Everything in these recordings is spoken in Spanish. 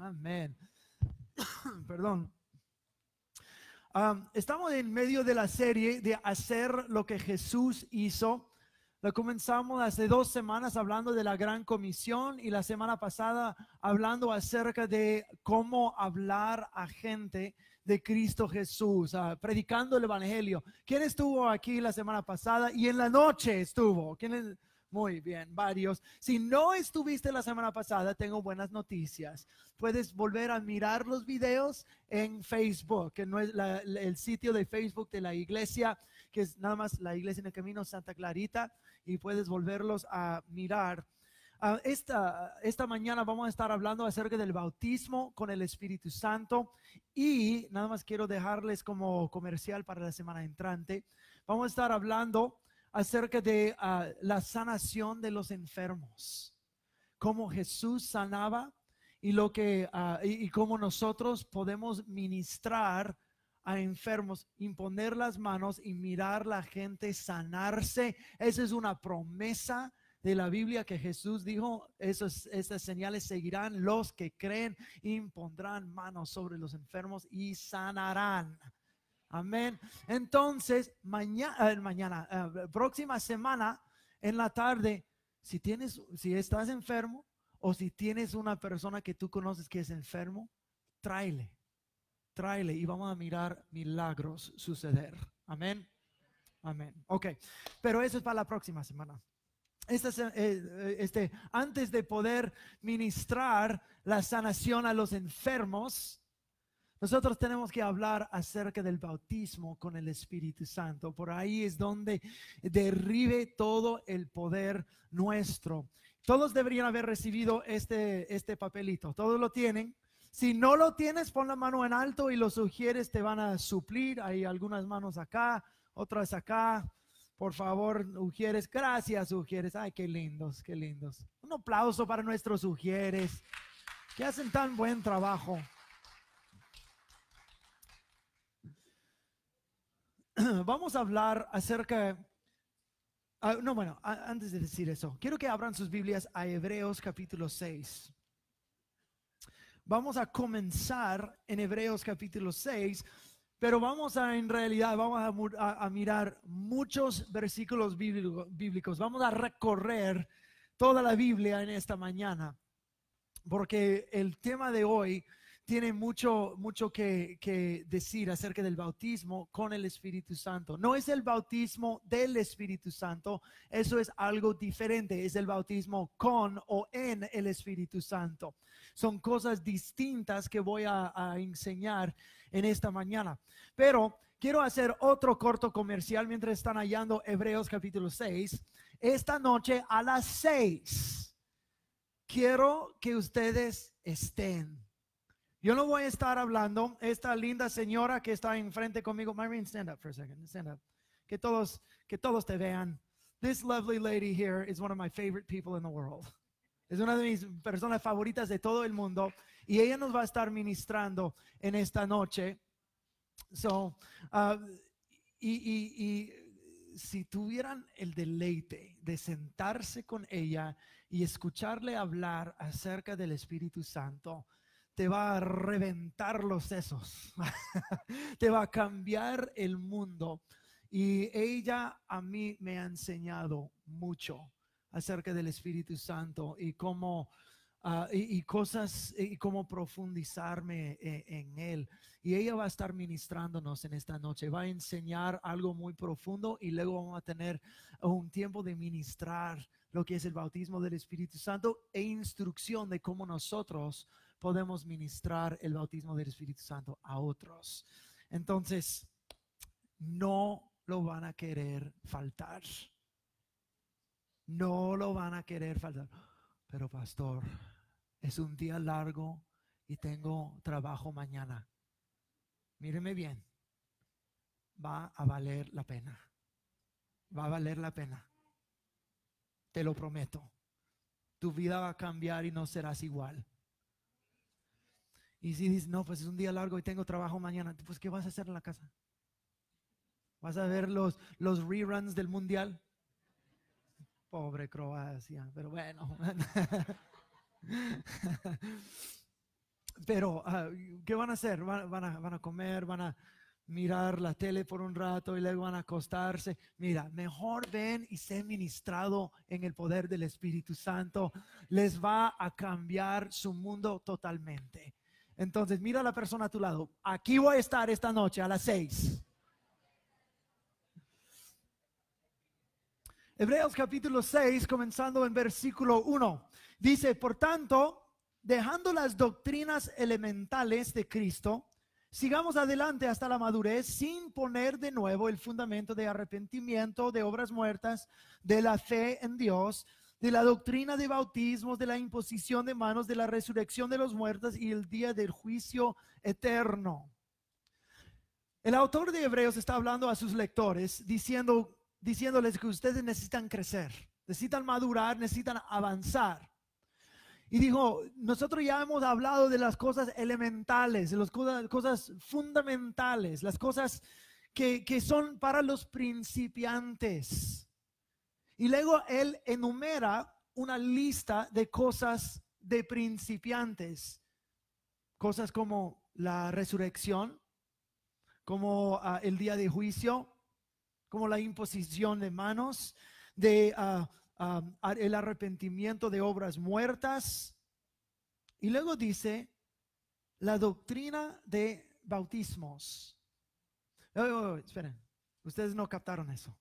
Amén. Perdón. estamos en medio de la serie de hacer lo que Jesús hizo. Lo comenzamos hace dos semanas hablando de la gran comisión y la semana pasada hablando acerca de cómo hablar a gente de Cristo Jesús, ah, predicando el Evangelio. ¿Quién estuvo aquí la semana pasada y en la noche estuvo? ¿Quién muy bien, varios. Si no estuviste la semana pasada, tengo buenas noticias. Puedes volver a mirar los videos en Facebook, que no es el sitio de Facebook de la iglesia, que es nada más la iglesia en el camino Santa Clarita, y puedes volverlos a mirar. Ah, esta, esta mañana vamos a estar hablando acerca del bautismo con el Espíritu Santo y nada más quiero dejarles como comercial para la semana entrante. Vamos a estar hablando acerca de ah, la sanación de los enfermos, cómo Jesús sanaba y lo que uh, y, cómo nosotros podemos ministrar a enfermos, imponer las manos y mirar la gente sanarse. Esa es una promesa de la Biblia que Jesús dijo, esas señales seguirán los que creen, impondrán manos sobre los enfermos y sanarán. Amén. Entonces, mañana, eh, mañana, eh, próxima semana, en la tarde, si tienes, si estás enfermo o si tienes una persona que tú conoces que es enfermo, tráele, tráele y vamos a mirar milagros suceder. Amén. Amén. Ok, pero eso es para la próxima semana. Eh, este, antes de poder ministrar la sanación a los enfermos, nosotros tenemos que hablar acerca del bautismo con el Espíritu Santo. Por ahí es donde derribe todo el poder nuestro. Todos deberían haber recibido este, este papelito. Todos lo tienen. Si no lo tienes, pon la mano en alto y los sugieres te van a suplir. Hay algunas manos acá, otras acá. Por favor, sugieres. Gracias, sugieres. Ay, qué lindos, qué lindos. Un aplauso para nuestros sugieres que hacen tan buen trabajo. vamos a hablar acerca... Ah, no, bueno, antes de decir eso, quiero que abran sus Biblias a Hebreos capítulo 6. Vamos a comenzar en Hebreos capítulo 6, pero vamos a, en realidad, vamos a, mirar muchos versículos bíblicos. Vamos a recorrer toda la Biblia en esta mañana, porque el tema de hoy tiene mucho, mucho que, decir acerca del bautismo con el Espíritu Santo. No es el bautismo del Espíritu Santo, eso es algo diferente, es el bautismo con o en el Espíritu Santo. Son cosas distintas que voy a, a enseñar en esta mañana. Pero quiero hacer otro corto comercial mientras están hallando Hebreos capítulo 6. Esta noche a las 6 quiero que ustedes estén yo no voy a estar hablando, esta linda señora que está enfrente conmigo, Marine, stand up for a second, stand up. Que todos, que todos te vean. This lovely lady here is one of my favorite people in the world. Es una de mis personas favoritas de todo el mundo y ella nos va a estar ministrando en esta noche. So, uh, y, y, y si tuvieran el deleite de sentarse con ella y escucharle hablar acerca del Espíritu Santo, te va a reventar los sesos, te va a cambiar el mundo. Y ella a mí me ha enseñado mucho acerca del Espíritu Santo y cómo ah, y, cosas y cómo profundizarme en, en, él. Y ella va a estar ministrándonos en esta noche, va a enseñar algo muy profundo y luego vamos a tener un tiempo de ministrar lo que es el bautismo del Espíritu Santo e instrucción de cómo nosotros podemos ministrar el bautismo del Espíritu Santo a otros. Entonces, no lo van a querer faltar. No lo van a querer faltar. Pero pastor, es un día largo y tengo trabajo mañana. Míreme bien. Va a valer la pena. Va a valer la pena. Te lo prometo. Tu vida va a cambiar y no serás igual. Y si dices, no, pues es un día largo y tengo trabajo mañana, pues ¿qué vas a hacer en la casa? ¿Vas a ver los, los reruns del mundial? Pobre Croacia, pero bueno. pero, ah, ¿qué van a hacer? Van, van a, van a comer, van a mirar la tele por un rato y luego van a acostarse. Mira, mejor ven y sé ministrado en el poder del Espíritu Santo. Les va a cambiar su mundo totalmente. Entonces, mira a la persona a tu lado. Aquí voy a estar esta noche a las seis. Hebreos capítulo 6, comenzando en versículo 1. Dice, por tanto, dejando las doctrinas elementales de Cristo, sigamos adelante hasta la madurez sin poner de nuevo el fundamento de arrepentimiento, de obras muertas, de la fe en Dios, de la doctrina de bautismos, de la imposición de manos, de la resurrección de los muertos y el día del juicio eterno. El autor de Hebreos está hablando a sus lectores diciendo, diciéndoles que ustedes necesitan crecer, necesitan madurar, necesitan avanzar. Y dijo, nosotros ya hemos hablado de las cosas elementales, de las cosas, fundamentales, las cosas que, que son para los principiantes. Y luego él enumera una lista de cosas de principiantes, cosas como la resurrección, como ah, el día de juicio, como la imposición de manos, de ah, el arrepentimiento de obras muertas. Y luego dice la doctrina de bautismos. esperen, ustedes no captaron eso.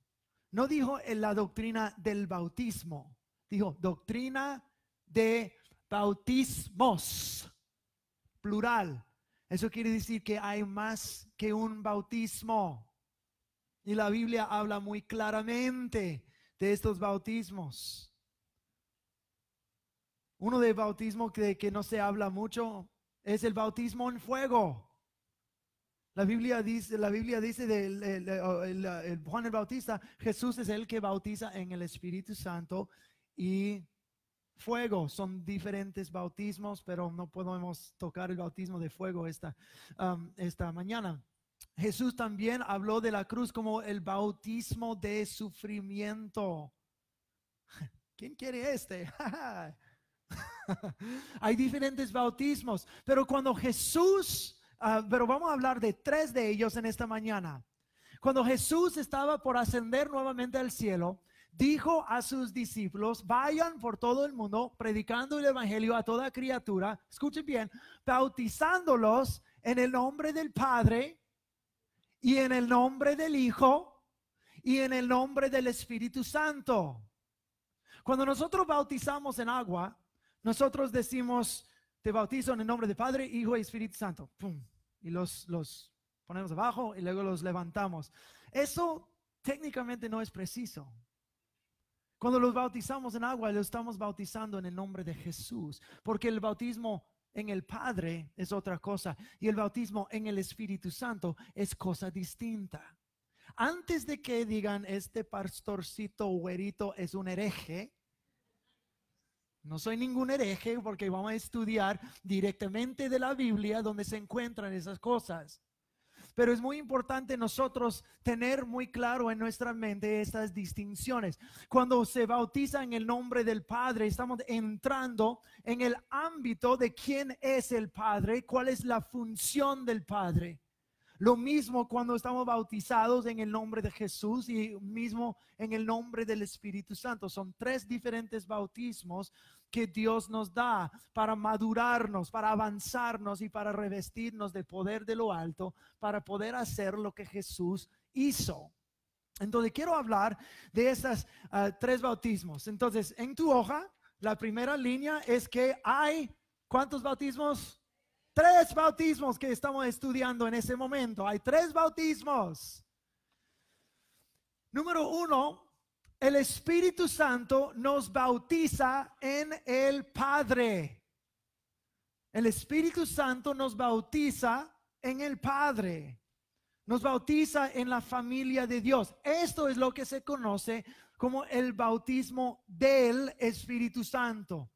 No dijo en la doctrina del bautismo, dijo doctrina de bautismos, plural. Eso quiere decir que hay más que un bautismo. Y la Biblia habla muy claramente de estos bautismos. Uno de bautismo que, que no se habla mucho es el bautismo en fuego. La Biblia dice, la Biblia dice de Juan el Bautista, Jesús es el que bautiza en el Espíritu Santo y fuego. Son diferentes bautismos, pero no podemos tocar el bautismo de fuego esta, um, esta mañana. Jesús también habló de la cruz como el bautismo de sufrimiento. ¿Quién quiere este? Hay diferentes bautismos, pero cuando Jesús, ah, pero vamos a hablar de tres de ellos en esta mañana. Cuando Jesús estaba por ascender nuevamente al cielo, dijo a sus discípulos, vayan por todo el mundo predicando el Evangelio a toda criatura, escuchen bien, bautizándolos en el nombre del Padre, y en el nombre del Hijo y en el nombre del Espíritu Santo. Cuando nosotros bautizamos en agua, nosotros decimos, te en el nombre del Padre, Hijo y Espíritu Santo. Y los, los ponemos abajo y luego los levantamos. Eso técnicamente no es preciso. Cuando los bautizamos en agua, lo estamos bautizando en el nombre de Jesús, porque el bautismo en el Padre es otra cosa y el bautismo en el Espíritu Santo es cosa distinta. Antes de que digan este pastorcito güerito es un hereje, no soy ningún hereje porque vamos a estudiar directamente de la Biblia donde se encuentran esas cosas. Pero es muy importante nosotros tener muy claro en nuestra mente estas distinciones. Cuando se bautiza en el nombre del Padre, estamos entrando en el ámbito de quién es el Padre, cuál es la función del Padre. Lo mismo cuando estamos bautizados en el nombre de Jesús y mismo en el nombre del Espíritu Santo. Son tres diferentes bautismos que Dios nos da para madurarnos, para avanzarnos y para revestirnos del poder de lo alto, para poder hacer lo que Jesús hizo. Entonces quiero hablar de esas ah, tres bautismos. Entonces, en tu hoja, la primera línea es que hay, ¿cuántos bautismos? Tres bautismos que estamos estudiando en ese momento. Hay tres bautismos. Número uno, el Espíritu Santo nos bautiza en el Padre. El Espíritu Santo nos bautiza en el Padre. Nos bautiza en la familia de Dios. Esto es lo que se conoce como el bautismo del Espíritu Santo.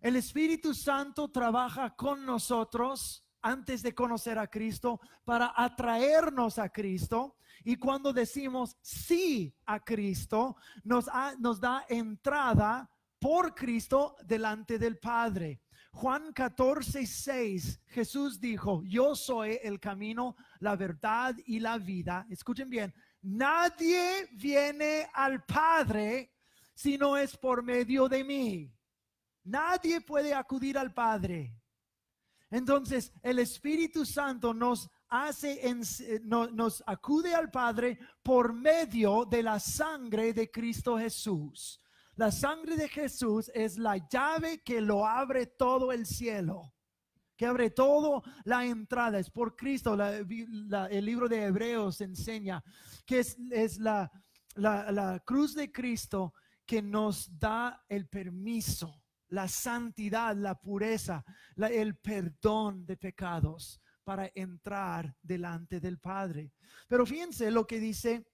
El Espíritu Santo trabaja con nosotros antes de conocer a Cristo para atraernos a Cristo y cuando decimos sí a Cristo, nos, da entrada por Cristo delante del Padre. Juan 14, 6, Jesús dijo, yo soy el camino, la verdad y la vida. Escuchen bien, nadie viene al Padre si no es por medio de mí. Nadie puede acudir al Padre. Entonces, el Espíritu Santo nos hace, nos acude al Padre por medio de la sangre de Cristo Jesús. La sangre de Jesús es la llave que lo abre todo el cielo, que abre todo la entrada. Es por Cristo. el libro de Hebreos enseña que es, la, la cruz de Cristo que nos da el permiso, la santidad, la pureza, el perdón de pecados para entrar delante del Padre. Pero fíjense lo que dice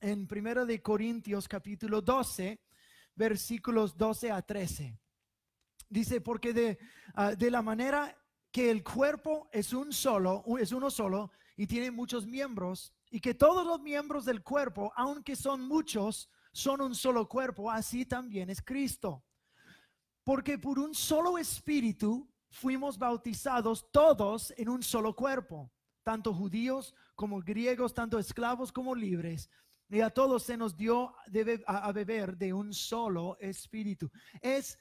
en Primera de Corintios capítulo 12, versículos 12 a 13. Dice, porque de, ah, de la manera que el cuerpo es un solo, es uno solo y tiene muchos miembros, y que todos los miembros del cuerpo, aunque son muchos, son un solo cuerpo, así también es Cristo. Porque por un solo espíritu fuimos bautizados todos en un solo cuerpo, tanto judíos como griegos, tanto esclavos como libres. Y a todos se nos dio a, beber de un solo espíritu. Es,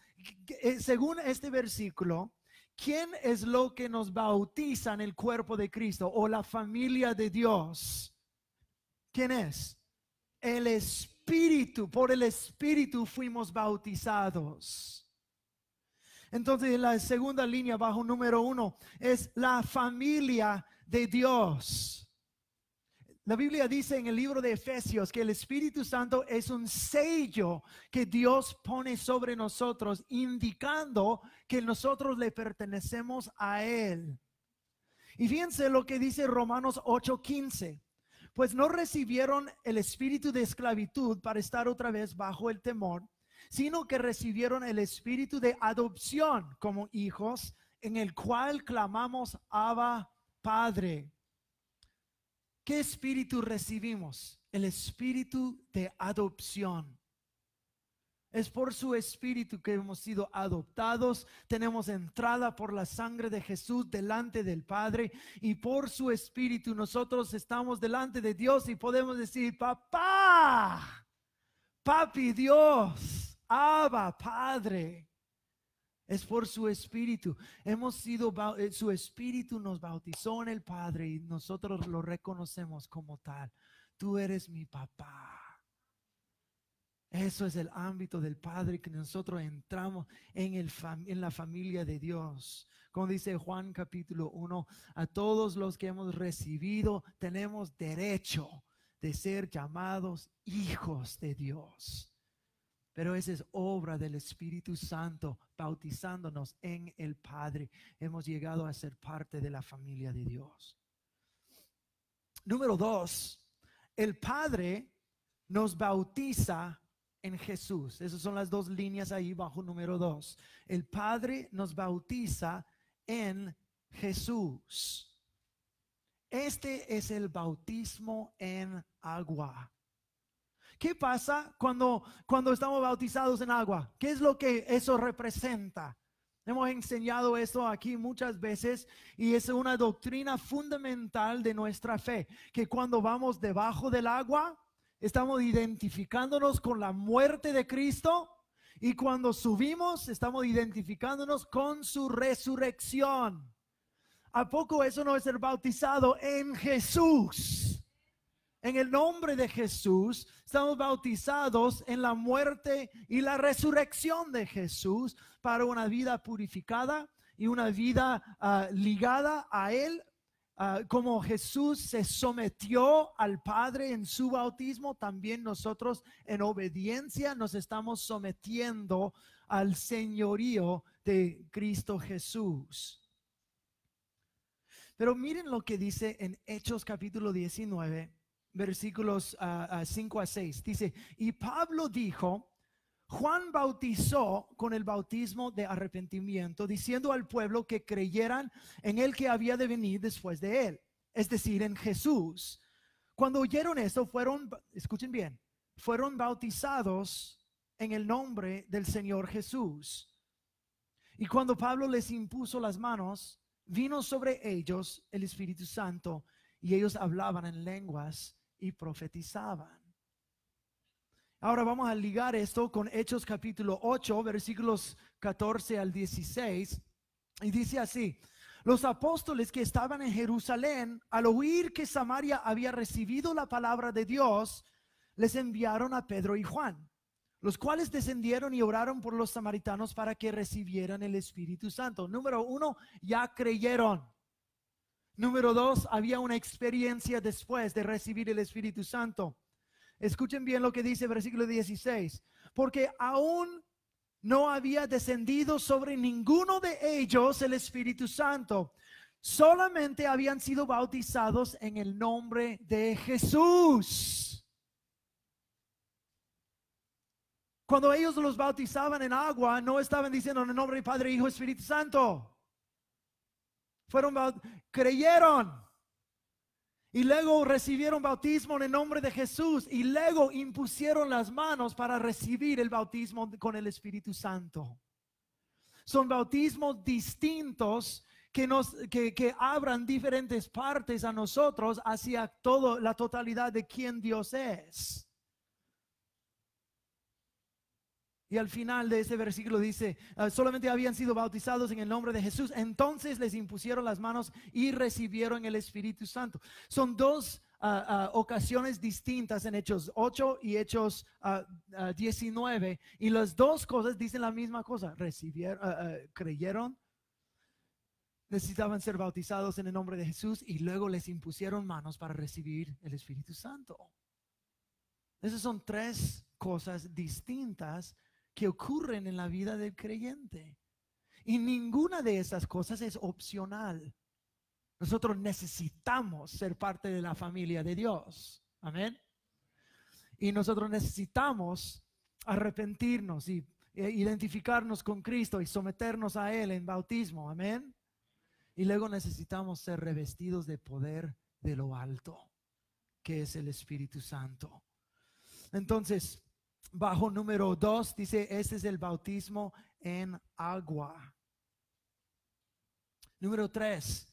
según este versículo, ¿quién es lo que nos bautiza en el cuerpo de Cristo o la familia de Dios? ¿Quién es? El Espíritu. Por el Espíritu fuimos bautizados. Entonces, la segunda línea bajo número uno es la familia de Dios. La Biblia dice en el libro de Efesios que el Espíritu Santo es un sello que Dios pone sobre nosotros, indicando que nosotros le pertenecemos a Él. Y fíjense lo que dice Romanos 8:15. Pues no recibieron el espíritu de esclavitud para estar otra vez bajo el temor, sino que recibieron el espíritu de adopción como hijos, en el cual clamamos Abba Padre. ¿Qué espíritu recibimos? El espíritu de adopción. Es por su espíritu que hemos sido adoptados, tenemos entrada por la sangre de Jesús delante del Padre y por su espíritu nosotros estamos delante de Dios y podemos decir, papá, papi Dios. Padre. Es por su espíritu. Hemos sido, eh, su espíritu nos bautizó en el Padre y nosotros lo reconocemos como tal. Tú eres mi papá. Eso es el ámbito del Padre que nosotros entramos en, el en la familia de Dios. Como dice Juan capítulo 1, a todos los que hemos recibido tenemos derecho de ser llamados hijos de Dios. Pero esa es obra del Espíritu Santo bautizándonos en el Padre. Hemos llegado a ser parte de la familia de Dios. Número dos, el Padre nos bautiza en Jesús. Esas son las dos líneas ahí bajo número dos. El Padre nos bautiza en Jesús. Este es el bautismo en agua. ¿Qué pasa cuando, cuando estamos bautizados en agua? ¿Qué es lo que eso representa? Hemos enseñado eso aquí muchas veces y es una doctrina fundamental de nuestra fe, que cuando vamos debajo del agua, estamos identificándonos con la muerte de Cristo y cuando subimos, estamos identificándonos con su resurrección. ¿A poco eso no es ser bautizado en Jesús? En el nombre de Jesús estamos bautizados en la muerte y la resurrección de Jesús para una vida purificada y una vida ah, ligada a Él. Ah, como Jesús se sometió al Padre en su bautismo, también nosotros en obediencia nos estamos sometiendo al señorío de Cristo Jesús. Pero miren lo que dice en Hechos capítulo 19 versículos 5 a 6. Dice, y Pablo dijo, Juan bautizó con el bautismo de arrepentimiento, diciendo al pueblo que creyeran en el que había de venir después de él, es decir, en Jesús. Cuando oyeron esto, fueron, escuchen bien, fueron bautizados en el nombre del Señor Jesús. Y cuando Pablo les impuso las manos, vino sobre ellos el Espíritu Santo y ellos hablaban en lenguas y profetizaban. Ahora vamos a ligar esto con Hechos capítulo 8, versículos 14 al 16. Y dice así, los apóstoles que estaban en Jerusalén, al oír que Samaria había recibido la palabra de Dios, les enviaron a Pedro y Juan, los cuales descendieron y oraron por los samaritanos para que recibieran el Espíritu Santo. Número uno, ya creyeron. Número dos, había una experiencia después de recibir el Espíritu Santo. Escuchen bien lo que dice versículo 16. Porque aún no había descendido sobre ninguno de ellos el Espíritu Santo. Solamente habían sido bautizados en el nombre de Jesús. Cuando ellos los bautizaban en agua, no estaban diciendo en el nombre del Padre, Hijo, Espíritu Santo. Fueron creyeron. Y luego recibieron bautismo en el nombre de Jesús. Y luego impusieron las manos para recibir el bautismo con el Espíritu Santo. Son bautismos distintos que nos que, que abran diferentes partes a nosotros hacia todo la totalidad de quien Dios es. Y al final de ese versículo dice, ah, solamente habían sido bautizados en el nombre de Jesús. Entonces les impusieron las manos y recibieron el Espíritu Santo. Son dos ah, ah, ocasiones distintas en Hechos 8 y Hechos 19. Y las dos cosas dicen la misma cosa. Recibieron, creyeron, necesitaban ser bautizados en el nombre de Jesús y luego les impusieron manos para recibir el Espíritu Santo. Esas son tres cosas distintas que ocurren en la vida del creyente. Y ninguna de esas cosas es opcional. Nosotros necesitamos ser parte de la familia de Dios. Amén. Y nosotros necesitamos arrepentirnos y e identificarnos con Cristo y someternos a Él en bautismo. Amén. Y luego necesitamos ser revestidos de poder de lo alto, que es el Espíritu Santo. Entonces, bajo número dos dice, ese es el bautismo en agua. Número tres,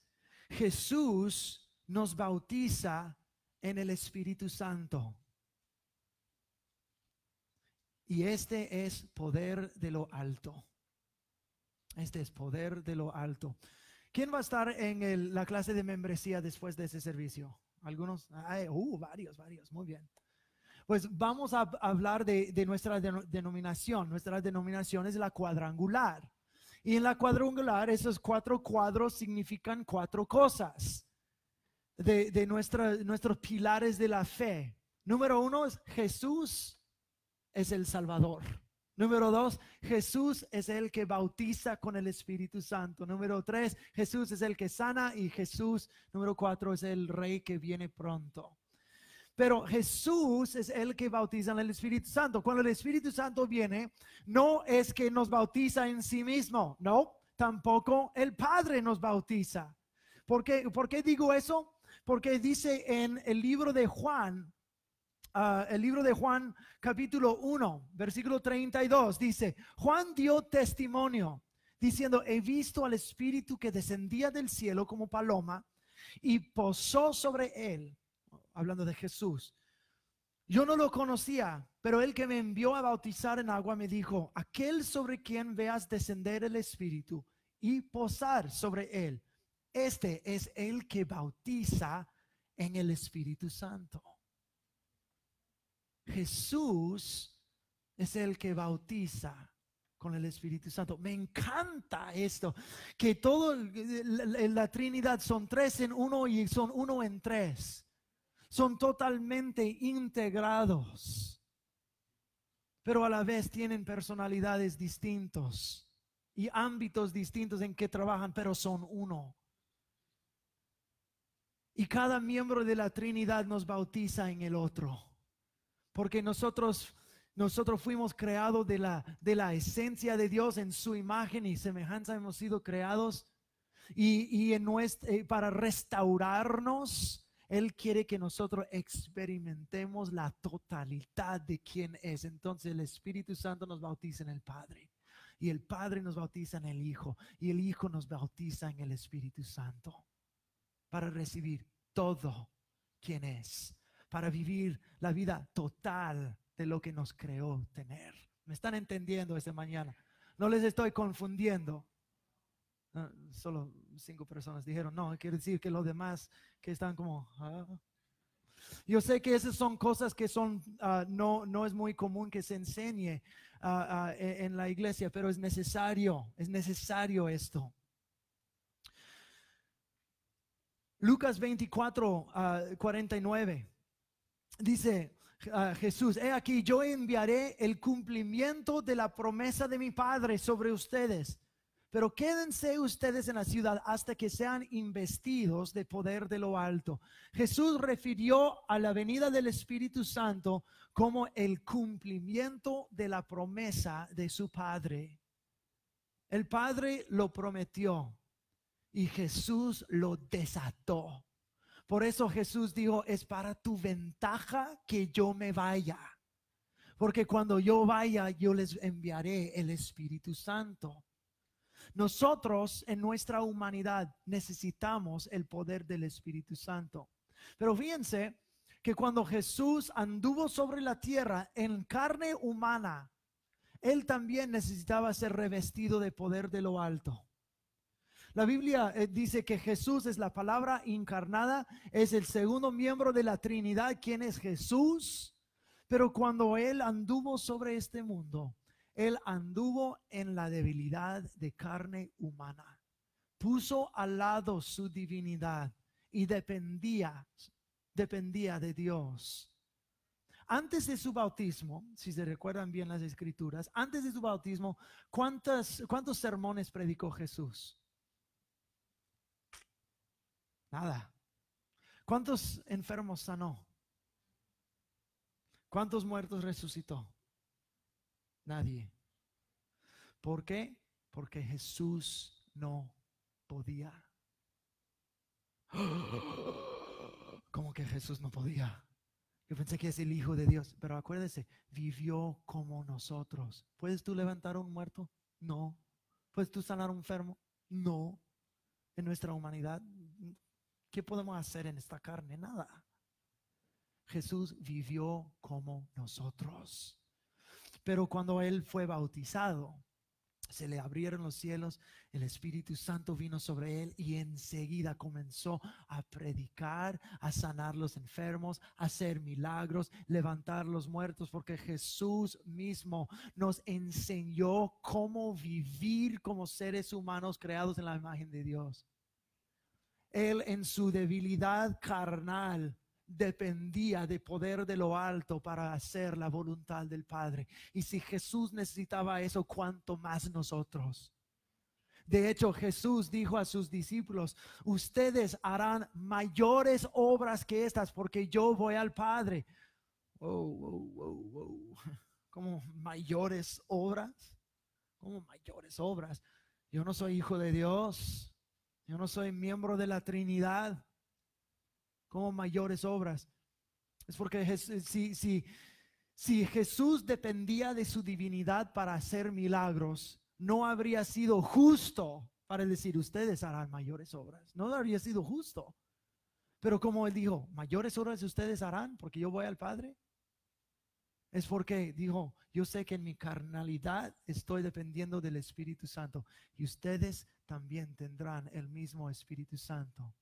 Jesús nos bautiza en el Espíritu Santo. Y este es poder de lo alto. Este es poder de lo alto. ¿Quién va a estar en la clase de membresía después de ese servicio? Algunos, uh, varios, varios, muy bien pues vamos a hablar de, nuestra denominación. Nuestra denominación es la cuadrangular. Y en la cuadrangular, esos cuatro cuadros significan cuatro cosas de, nuestros pilares de la fe. Número uno es Jesús es el Salvador. Número dos, Jesús es el que bautiza con el Espíritu Santo. Número tres, Jesús es el que sana. Y Jesús, número cuatro, es el Rey que viene pronto. Pero Jesús es el que bautiza en el Espíritu Santo. Cuando el Espíritu Santo viene, no es que nos bautiza en sí mismo, no, tampoco el Padre nos bautiza. ¿Por qué, ¿Por qué digo eso? Porque dice en el libro de Juan, ah, el libro de Juan capítulo 1, versículo 32, dice, Juan dio testimonio diciendo, he visto al Espíritu que descendía del cielo como paloma y posó sobre él hablando de Jesús. Yo no lo conocía, pero el que me envió a bautizar en agua me dijo, aquel sobre quien veas descender el Espíritu y posar sobre él, este es el que bautiza en el Espíritu Santo. Jesús es el que bautiza con el Espíritu Santo. Me encanta esto, que todo la Trinidad son tres en uno y son uno en tres son totalmente integrados, pero a la vez tienen personalidades distintos y ámbitos distintos en que trabajan, pero son uno. Y cada miembro de la Trinidad nos bautiza en el otro, porque nosotros nosotros fuimos creados de la, de la esencia de Dios en su imagen y semejanza hemos sido creados y, en nuestra, eh, para restaurarnos él quiere que nosotros experimentemos la totalidad de quién es. Entonces el Espíritu Santo nos bautiza en el Padre. Y el Padre nos bautiza en el Hijo y el Hijo nos bautiza en el Espíritu Santo para recibir todo quien es, para vivir la vida total de lo que nos creó tener. ¿Me están entendiendo esta mañana? No les estoy confundiendo. Ah, solo cinco personas dijeron, no, quiere decir que los demás que están como... Ah". Yo sé que esas son cosas que son, ah, no, no es muy común que se enseñe e, en la iglesia, pero es necesario, es necesario esto. Lucas 24, 49 dice, Jesús, he aquí, yo enviaré el cumplimiento de la promesa de mi Padre sobre ustedes. Pero quédense ustedes en la ciudad hasta que sean investidos de poder de lo alto. Jesús refirió a la venida del Espíritu Santo como el cumplimiento de la promesa de su Padre. El Padre lo prometió y Jesús lo desató. Por eso Jesús dijo, es para tu ventaja que yo me vaya. Porque cuando yo vaya, yo les enviaré el Espíritu Santo. Nosotros en nuestra humanidad necesitamos el poder del Espíritu Santo. Pero fíjense que cuando Jesús anduvo sobre la tierra en carne humana, él también necesitaba ser revestido de poder de lo alto. La Biblia eh, dice que Jesús es la palabra encarnada, es el segundo miembro de la Trinidad, quien es Jesús. Pero cuando Él anduvo sobre este mundo, Él anduvo en la debilidad de carne humana. Puso al lado su divinidad y dependía, dependía de Dios. Antes de su bautismo, si se recuerdan bien las escrituras, antes de su bautismo, ¿cuántos, cuántos sermones predicó Jesús? Nada. ¿Cuántos enfermos sanó? ¿Cuántos muertos resucitó? Nadie. ¿Por qué? Porque Jesús no podía. ¿Cómo que Jesús no podía? Yo pensé que es el Hijo de Dios, pero acuérdese, vivió como nosotros. ¿Puedes tú levantar a un muerto? No. ¿Puedes tú sanar a un enfermo? No. En nuestra humanidad ¿Qué podemos hacer en esta carne? Nada. Jesús vivió como nosotros. Pero cuando Él fue bautizado, se le abrieron los cielos, el Espíritu Santo vino sobre él y enseguida comenzó a predicar, a sanar los enfermos, a hacer milagros, levantar los muertos, porque Jesús mismo nos enseñó cómo vivir como seres humanos creados en la imagen de Dios. Él en su debilidad carnal dependía de poder de lo alto para hacer la voluntad del Padre. Y si Jesús necesitaba eso, ¿cuánto más nosotros? De hecho, Jesús dijo a sus discípulos, ustedes harán mayores obras que estas porque yo voy al Padre. Oh, ¿Cómo mayores obras? ¿Cómo mayores obras? Yo no soy hijo de Dios. Yo no soy miembro de la Trinidad como mayores obras. Es porque si, si, si Jesús dependía de su divinidad para hacer milagros, no habría sido justo para decir, ustedes harán mayores obras. No habría sido justo. Pero como él dijo, mayores obras ustedes harán porque yo voy al Padre. Es porque dijo, yo sé que en mi carnalidad estoy dependiendo del Espíritu Santo y ustedes también tendrán el mismo Espíritu Santo.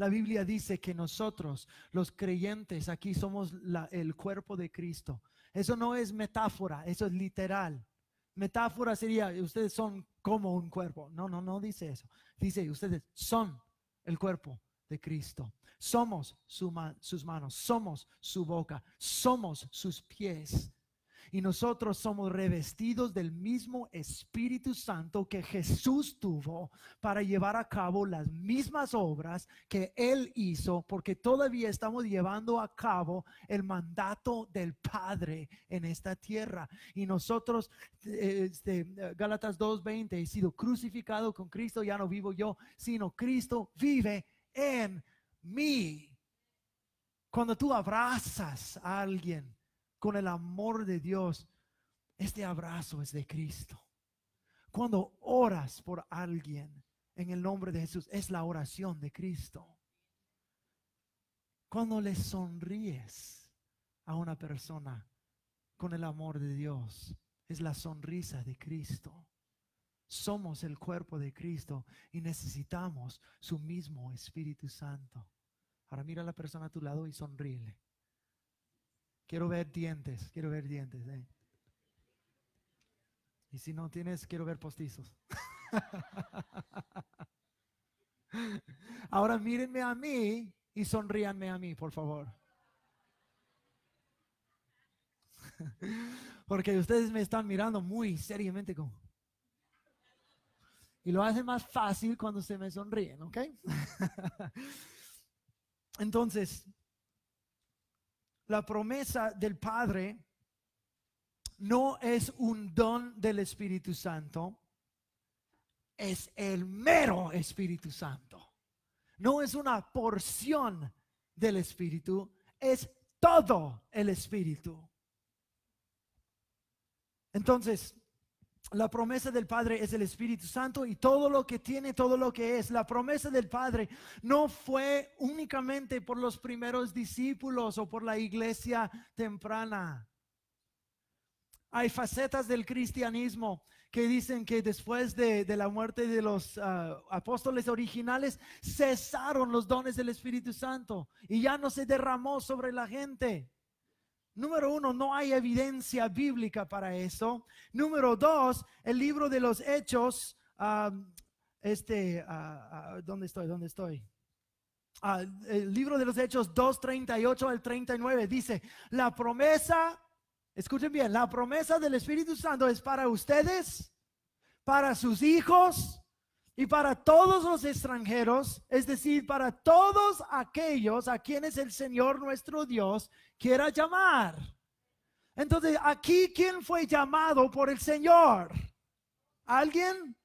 La Biblia dice que nosotros, los creyentes, aquí somos el cuerpo de Cristo. Eso no es metáfora, eso es literal. Metáfora sería, ustedes son como un cuerpo. No, no, no dice eso. Dice, ustedes son el cuerpo de Cristo. Somos sus manos, somos su boca, somos sus pies. Y nosotros somos revestidos del mismo Espíritu Santo que Jesús tuvo para llevar a cabo las mismas obras que Él hizo, porque todavía estamos llevando a cabo el mandato del Padre en esta tierra. Y nosotros, este, Gálatas 2.20, he sido crucificado con Cristo, ya no vivo yo, sino Cristo vive en mí. Cuando tú abrazas a alguien, con el amor de Dios, este abrazo es de Cristo. Cuando oras por alguien en el nombre de Jesús, es la oración de Cristo. Cuando le sonríes a una persona con el amor de Dios, es la sonrisa de Cristo. Somos el cuerpo de Cristo y necesitamos su mismo Espíritu Santo. Ahora mira a la persona a tu lado y sonríele. Quiero ver dientes, quiero ver dientes. Eh. Y si no tienes, quiero ver postizos. Ahora mírenme a mí y sonríanme a mí, por favor. Porque ustedes me están mirando muy seriamente como... Y lo hacen más fácil cuando se me sonríen, ¿ok? Entonces, la promesa del Padre no es un don del Espíritu Santo, es el mero Espíritu Santo. No es una porción del Espíritu, es todo el Espíritu. Entonces, la promesa del Padre es el Espíritu Santo y todo lo que tiene, todo lo que es. La promesa del Padre no fue únicamente por los primeros discípulos o por la iglesia temprana. Hay facetas del cristianismo que dicen que después de, la muerte de los ah, apóstoles originales cesaron los dones del Espíritu Santo y ya no se derramó sobre la gente. Número uno, no hay evidencia bíblica para eso. Número dos, el libro de los hechos, este, ah, ah, ¿dónde estoy? ¿Dónde estoy? el libro de los hechos 2.38 al 39 dice, la promesa Escuchen bien, la promesa del Espíritu Santo es para ustedes, para sus hijos y para todos los extranjeros, es decir, para todos aquellos a quienes el Señor nuestro Dios quiera llamar. Entonces, aquí, ¿quién fue llamado por el Señor? ¿Alguien?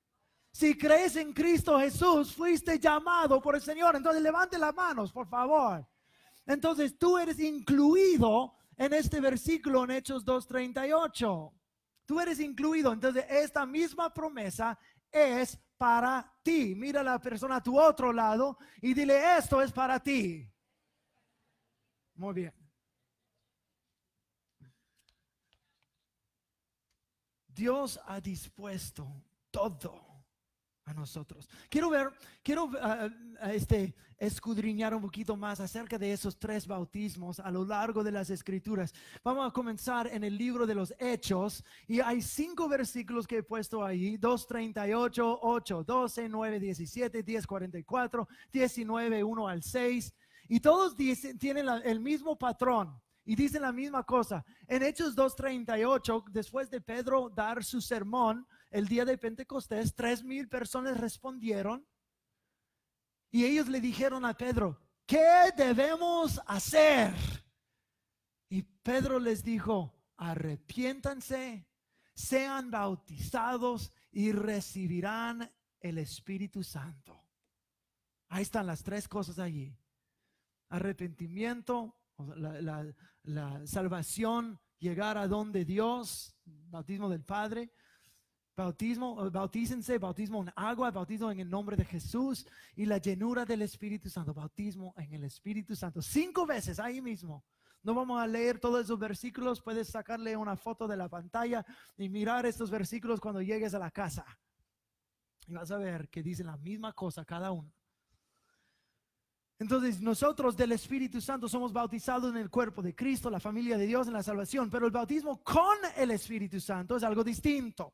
Si crees en Cristo Jesús, fuiste llamado por el Señor. Entonces, levante las manos, por favor. Entonces, tú eres incluido en este versículo en Hechos 2.38. Tú eres incluido. Entonces, esta misma promesa es para ti. Mira a la persona a tu otro lado y dile, esto es para ti. Muy bien. Dios ha dispuesto todo a nosotros. Quiero ver, quiero ah, ah, este, escudriñar un poquito más acerca de esos tres bautismos a lo largo de las escrituras. Vamos a comenzar en el libro de los Hechos y hay cinco versículos que he puesto ahí, 2.38, 8, 12, 9, 17, 10, 44, 19, 1 al 6. Y todos dicen, tienen el mismo patrón y dicen la misma cosa. En Hechos 2.38, después de Pedro dar su sermón, el día de Pentecostés, tres mil personas respondieron y ellos le dijeron a Pedro, ¿qué debemos hacer? Y Pedro les dijo, arrepiéntanse, sean bautizados y recibirán el Espíritu Santo. Ahí están las tres cosas allí. Arrepentimiento, la, la salvación, llegar a donde Dios, bautismo del Padre, Bautismo, bautícense, bautismo en agua, bautismo en el nombre de Jesús y la llenura del Espíritu Santo, bautismo en el Espíritu Santo. Cinco veces ahí mismo. No vamos a leer todos esos versículos, puedes sacarle una foto de la pantalla y mirar estos versículos cuando llegues a la casa. Y vas a ver que dicen la misma cosa cada uno. Entonces nosotros del Espíritu Santo somos bautizados en el cuerpo de Cristo, la familia de Dios en la salvación, pero el bautismo con el Espíritu Santo es algo distinto.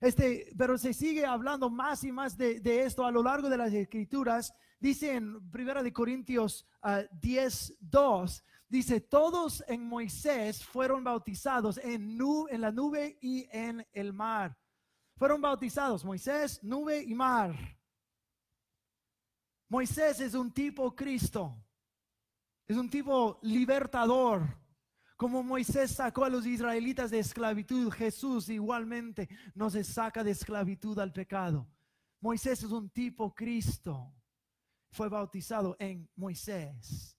Este, pero se sigue hablando más y más de, esto a lo largo de las escrituras. Dice en Primera de Corintios 10, ah, 2, dice, todos en Moisés fueron bautizados en, en la nube y en el mar. Fueron bautizados Moisés, nube y mar. Moisés es un tipo Cristo, es un tipo libertador, como Moisés sacó a los israelitas de esclavitud, Jesús igualmente nos saca de esclavitud al pecado. Moisés es un tipo Cristo. Fue bautizado en Moisés.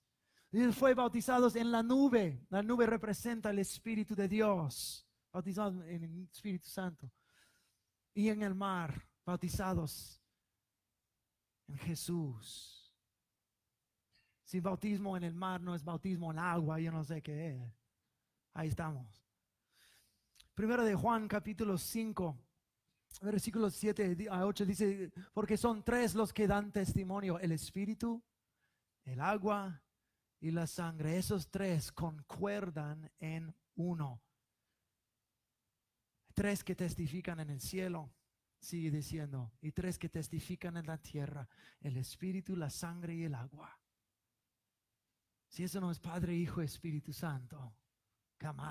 Fue bautizado en la nube. La nube representa el Espíritu de Dios. Bautizado en el Espíritu Santo. y en el mar, bautizados en Jesús. Si bautismo en el mar no es bautismo en agua, yo no sé qué es. Ahí estamos. Primero de Juan capítulo 5, versículos 7 a 8 dice, porque son tres los que dan testimonio, el espíritu, el agua y la sangre. Esos tres concuerdan en uno. Tres que testifican en el cielo, sigue diciendo, y tres que testifican en la tierra, el espíritu, la sangre y el agua. Si eso no es Padre, Hijo, Espíritu Santo, come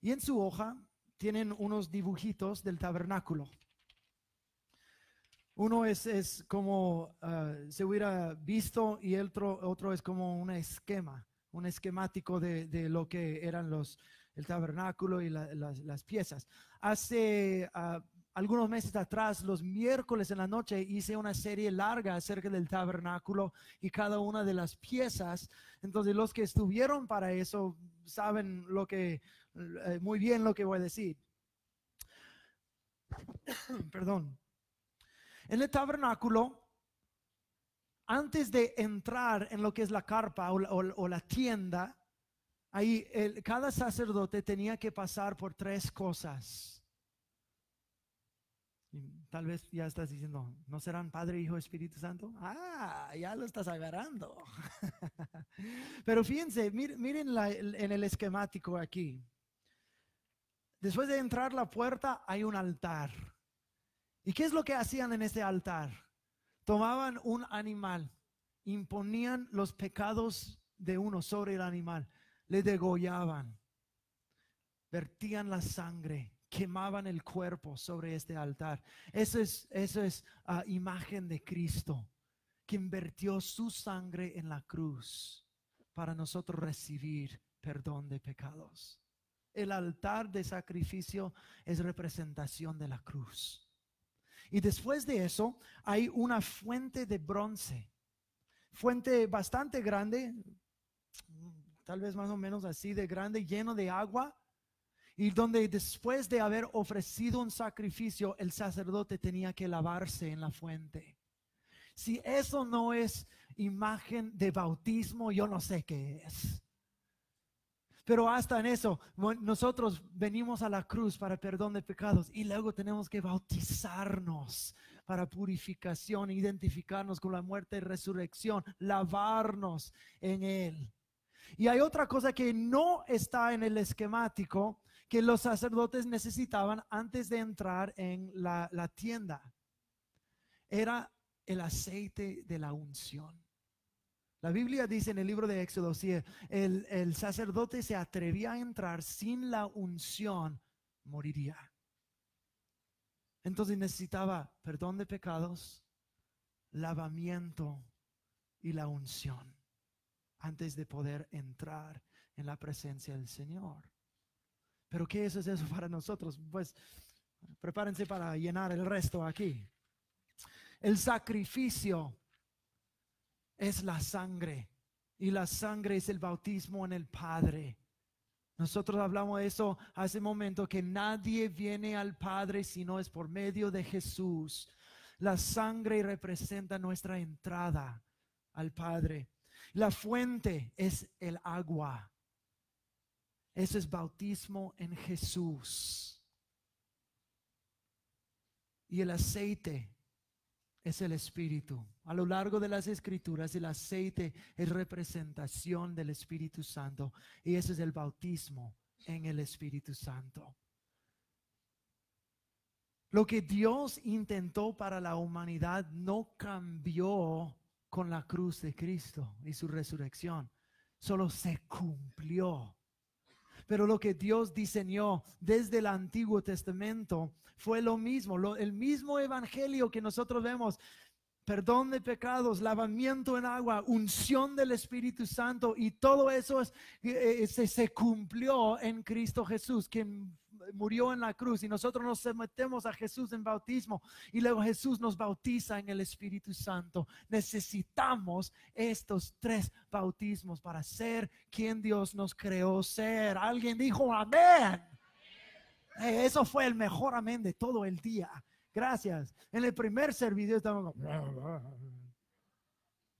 Y en su hoja tienen unos dibujitos del tabernáculo. Uno es, es como ah, se hubiera visto y el otro, otro es como un esquema, un esquemático de, de lo que eran los, el tabernáculo y las, piezas. Hace ah, algunos meses atrás, los miércoles en la noche, hice una serie larga acerca del tabernáculo y cada una de las piezas. Entonces, los que estuvieron para eso saben lo que, eh, muy bien lo que voy a decir. Perdón. En el tabernáculo, antes de entrar en lo que es la carpa o la tienda, Ahí cada sacerdote tenía que pasar por tres cosas. Tal vez ya estás diciendo, ¿no serán Padre, Hijo, Espíritu Santo? Ah, ya lo estás agarrando. Pero fíjense, miren, en el esquemático aquí. Después de entrar la puerta hay un altar. ¿Y qué es lo que hacían en ese altar? Tomaban un animal, imponían los pecados de uno sobre el animal le degollaban, vertían la sangre, quemaban el cuerpo sobre este altar. Eso es, eso es ah, imagen de Cristo, quien vertió su sangre en la cruz para nosotros recibir perdón de pecados. El altar de sacrificio es representación de la cruz. Y después de eso hay una fuente de bronce, fuente bastante grande, tal vez más o menos así de grande, lleno de agua, y donde después de haber ofrecido un sacrificio, el sacerdote tenía que lavarse en la fuente. Si eso no es imagen de bautismo, yo no sé qué es. Pero hasta en eso, nosotros venimos a la cruz para perdón de pecados y luego tenemos que bautizarnos para purificación, identificarnos con la muerte y resurrección, lavarnos en Él. Y hay otra cosa que no está en el esquemático que los sacerdotes necesitaban antes de entrar en la, tienda. Era el aceite de la unción. La Biblia dice en el libro de Éxodo, si el, el, sacerdote se atrevía a entrar sin la unción, moriría. Entonces necesitaba perdón de pecados, lavamiento y la unción antes de poder entrar en la presencia del Señor. Pero ¿qué es eso para nosotros? Pues prepárense para llenar el resto aquí. El sacrificio es la sangre y la sangre es el bautismo en el Padre. Nosotros hablamos de eso hace un momento, que nadie viene al Padre si no es por medio de Jesús. La sangre representa nuestra entrada al Padre. La fuente es el agua. Ese es bautismo en Jesús. Y el aceite es el Espíritu. A lo largo de las escrituras, el aceite es representación del Espíritu Santo. Y ese es el bautismo en el Espíritu Santo. Lo que Dios intentó para la humanidad no cambió con la cruz de Cristo y su resurrección. Solo se cumplió. Pero lo que Dios diseñó desde el Antiguo Testamento fue lo mismo, el mismo evangelio que nosotros vemos. Perdón de pecados, lavamiento en agua, unción del Espíritu Santo y todo eso es, eh, eh, se, se, cumplió en Cristo Jesús, quien murió en la cruz y nosotros nos sometemos a Jesús en bautismo y luego Jesús nos bautiza en el Espíritu Santo. Necesitamos estos tres bautismos para ser quien Dios nos creó ser. Alguien dijo amén. Eh, Eso fue el mejor amén de todo el día. Gracias. En el primer servicio como,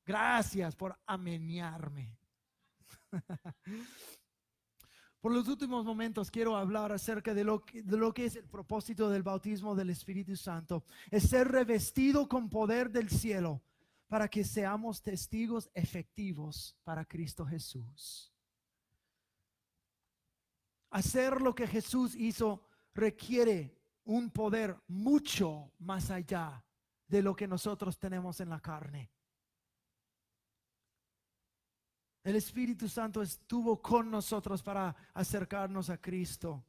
Gracias por amenearme. Por los últimos momentos quiero hablar acerca de lo, que, lo que es el propósito del bautismo del Espíritu Santo. Es ser revestido con poder del cielo para que seamos testigos efectivos para Cristo Jesús. Hacer lo que Jesús hizo requiere un poder mucho más allá de lo que nosotros tenemos en la carne. El Espíritu Santo estuvo con nosotros para acercarnos a Cristo.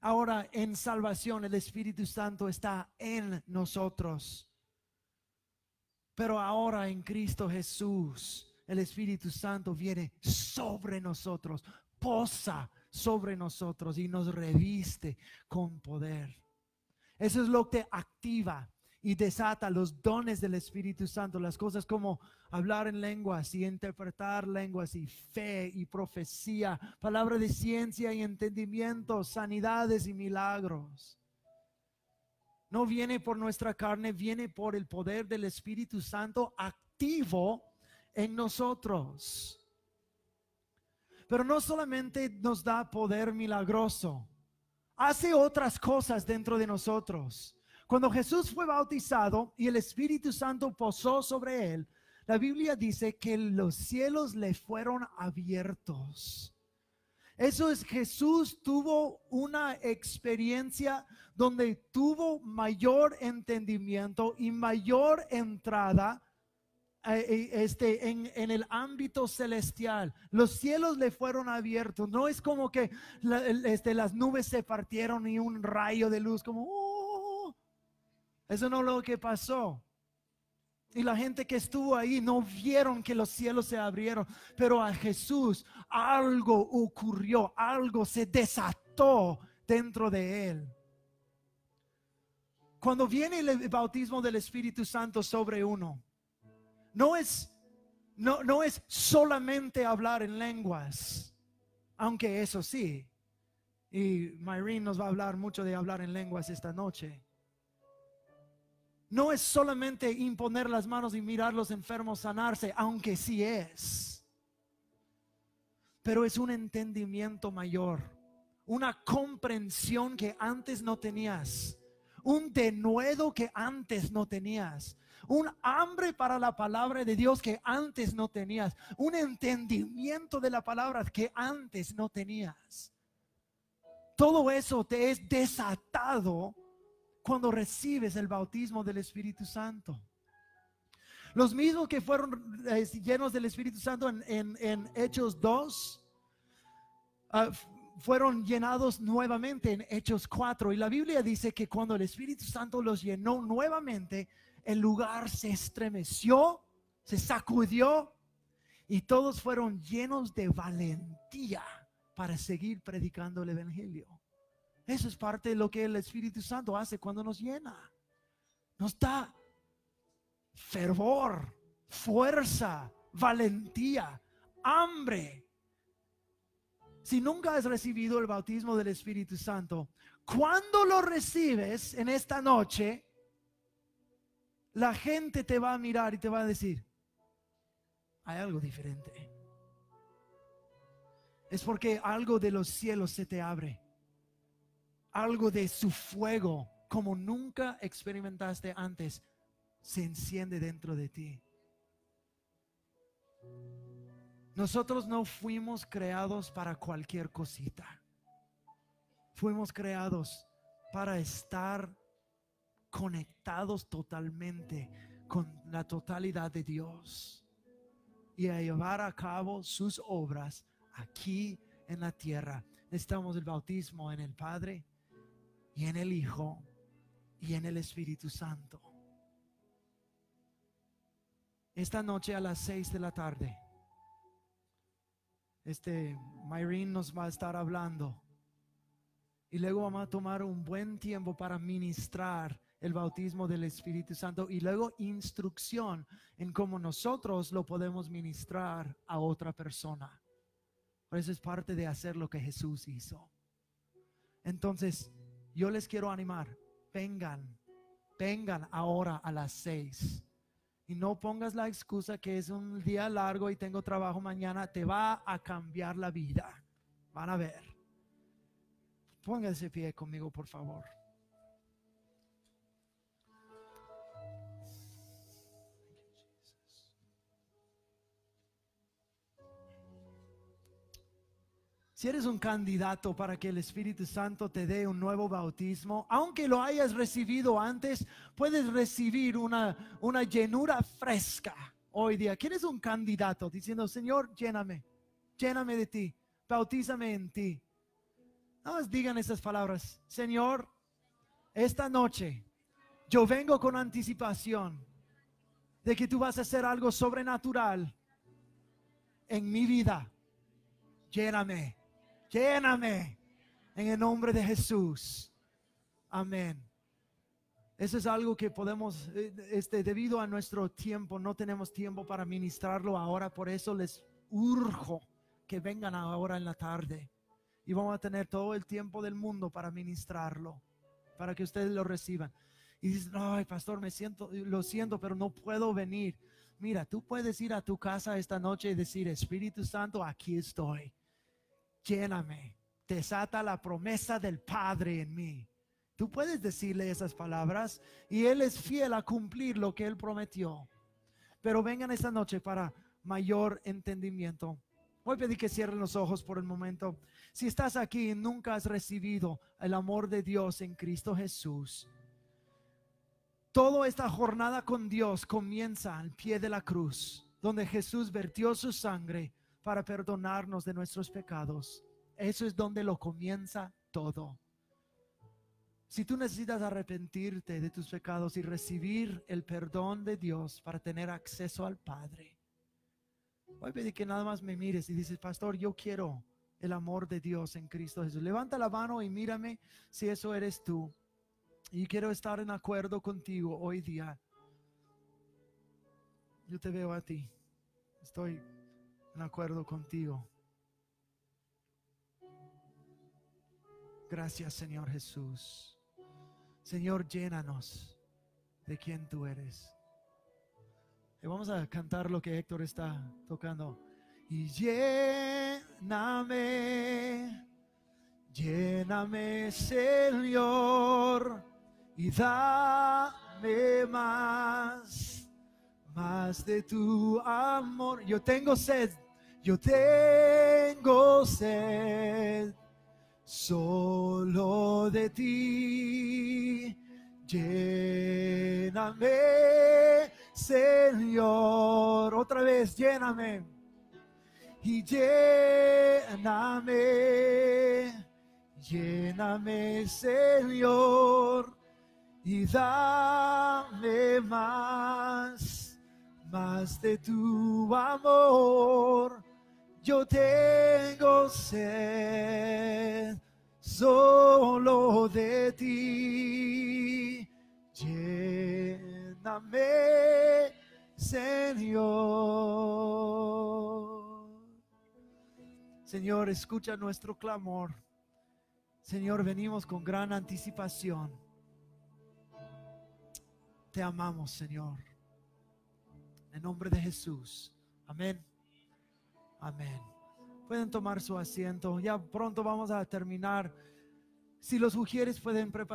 Ahora en salvación el Espíritu Santo está en nosotros. Pero ahora en Cristo Jesús el Espíritu Santo viene sobre nosotros, posa sobre nosotros y nos reviste con poder. Eso es lo que activa y desata los dones del Espíritu Santo, las cosas como hablar en lenguas y interpretar lenguas y fe y profecía, palabra de ciencia y entendimiento, sanidades y milagros. No viene por nuestra carne, viene por el poder del Espíritu Santo activo en nosotros. Pero no solamente nos da poder milagroso, hace otras cosas dentro de nosotros. Cuando Jesús fue bautizado y el Espíritu Santo posó sobre él, la Biblia dice que los cielos le fueron abiertos. Eso es, Jesús tuvo una experiencia donde tuvo mayor entendimiento y mayor entrada eh, eh, este, en, en, el ámbito celestial. Los cielos le fueron abiertos. No es como que este, las nubes se partieron y un rayo de luz como... eso no es lo que pasó. Y la gente que estuvo ahí no vieron que los cielos se abrieron, pero a Jesús algo ocurrió, algo se desató dentro de él. Cuando viene el bautismo del Espíritu Santo sobre uno, no es no, no es solamente hablar en lenguas, aunque eso sí. Y Myrene nos va a hablar mucho de hablar en lenguas esta noche no es solamente imponer las manos y mirar los enfermos sanarse, aunque sí es. Pero es un entendimiento mayor, una comprensión que antes no tenías, un denuedo que antes no tenías, un hambre para la palabra de Dios que antes no tenías, un entendimiento de la palabra que antes no tenías. Todo eso te es desatado cuando recibes el bautismo del Espíritu Santo. Los mismos que fueron eh, llenos del Espíritu Santo en, Hechos 2 ah, fueron llenados nuevamente en Hechos 4. Y la Biblia dice que cuando el Espíritu Santo los llenó nuevamente, el lugar se estremeció, se sacudió y todos fueron llenos de valentía para seguir predicando el Evangelio. Eso es parte de lo que el Espíritu Santo hace cuando nos llena. Nos da fervor, fuerza, valentía, hambre. Si nunca has recibido el bautismo del Espíritu Santo, cuando lo recibes en esta noche, la gente te va a mirar y te va a decir, hay algo diferente. Es porque algo de los cielos se te abre algo de su fuego como nunca experimentaste antes se enciende dentro de ti. Nosotros no fuimos creados para cualquier cosita. Fuimos creados para estar conectados totalmente con la totalidad de Dios y a llevar a cabo sus obras aquí en la tierra. Necesitamos el bautismo en el Padre, y en el Hijo y en el Espíritu Santo. Esta noche a las seis de la tarde, este Myrene nos va a estar hablando y luego vamos a tomar un buen tiempo para ministrar el bautismo del Espíritu Santo y luego instrucción en cómo nosotros lo podemos ministrar a otra persona. Por eso es parte de hacer lo que Jesús hizo. Entonces, yo les quiero animar, vengan, vengan ahora a las seis. Y no pongas la excusa que es un día largo y tengo trabajo mañana, te va a cambiar la vida. Van a ver. Póngase pie conmigo, por favor. Si eres un candidato para que el Espíritu Santo te dé un nuevo bautismo, aunque lo hayas recibido antes, puedes recibir una, una llenura fresca hoy día. ¿Quién es un candidato diciendo, Señor, lléname, lléname de ti, bautízame en ti? No más digan esas palabras, Señor, esta noche yo vengo con anticipación de que tú vas a hacer algo sobrenatural en mi vida. Lléname lléname en el nombre de Jesús. Amén. Eso es algo que podemos, eh, este, debido a nuestro tiempo, no tenemos tiempo para ministrarlo ahora, por eso les urjo que vengan ahora en la tarde. Y vamos a tener todo el tiempo del mundo para ministrarlo, para que ustedes lo reciban. Y dicen, ay, pastor, me siento, lo siento, pero no puedo venir. Mira, tú puedes ir a tu casa esta noche y decir, Espíritu Santo, aquí estoy lléname, desata la promesa del Padre en mí. Tú puedes decirle esas palabras y Él es fiel a cumplir lo que Él prometió. Pero vengan esta noche para mayor entendimiento. Voy a pedir que cierren los ojos por el momento. Si estás aquí y nunca has recibido el amor de Dios en Cristo Jesús, toda esta jornada con Dios comienza al pie de la cruz, donde Jesús vertió su sangre para perdonarnos de nuestros pecados. Eso es donde lo comienza todo. Si tú necesitas arrepentirte de tus pecados y recibir el perdón de Dios para tener acceso al Padre, voy a pedir que nada más me mires y dices, pastor, yo quiero el amor de Dios en Cristo Jesús. Levanta la mano y mírame si eso eres tú. Y quiero estar en acuerdo contigo hoy día. Yo te veo a ti. Estoy en acuerdo contigo. Gracias Señor Jesús. Señor, llénanos de quien tú eres. Y vamos a cantar lo que Héctor está tocando. Y lléname, lléname Señor, y dame más de tu amor. Yo tengo sed, yo tengo sed solo de ti. Lléname, Señor. Otra vez, lléname. Y lléname, lléname, Señor. Y dame más más de tu amor. Yo tengo sed solo de ti. Lléname, Señor. Señor, escucha nuestro clamor. Señor, venimos con gran anticipación. Te amamos, Señor. En nombre de Jesús. Amén. Amén. Pueden tomar su asiento. Ya pronto vamos a terminar. Si los sugieres pueden preparar.